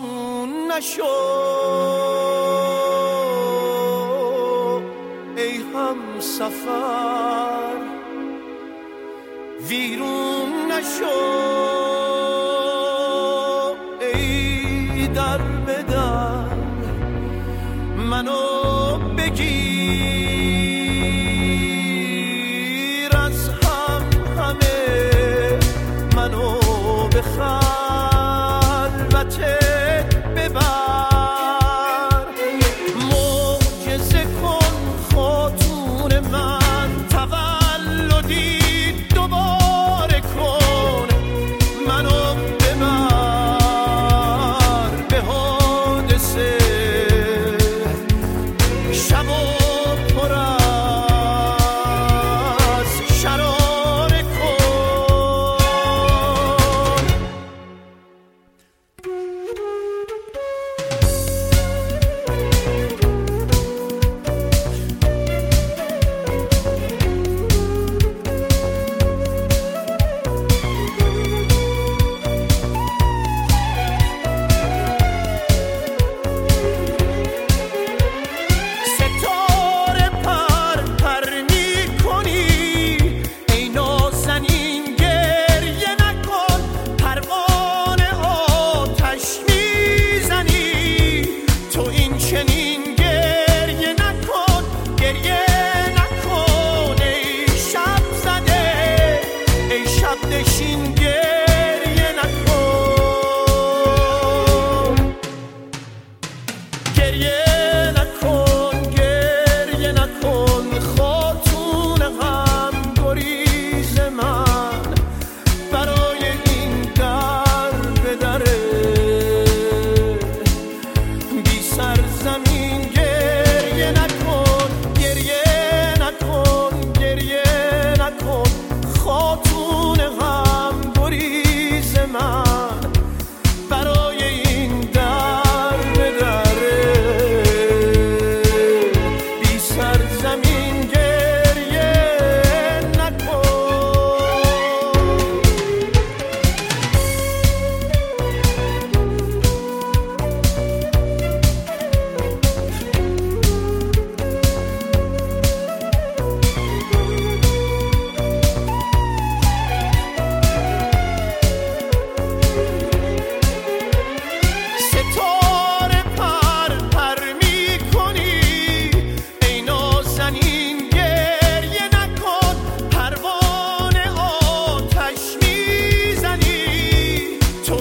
آسون نشو. ای هم سفر ویرون نشو. ای در بدر منو بگی از هم منو bye.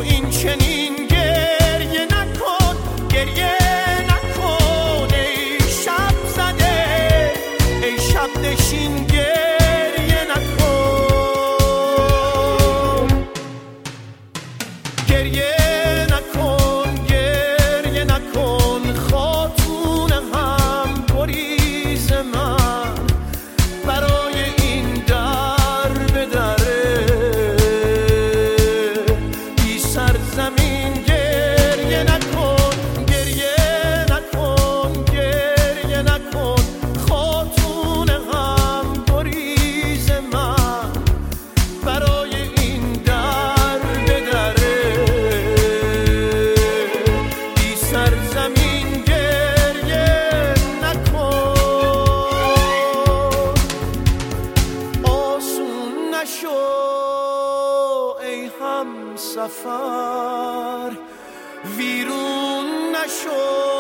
این چنین سفر ویرون نشد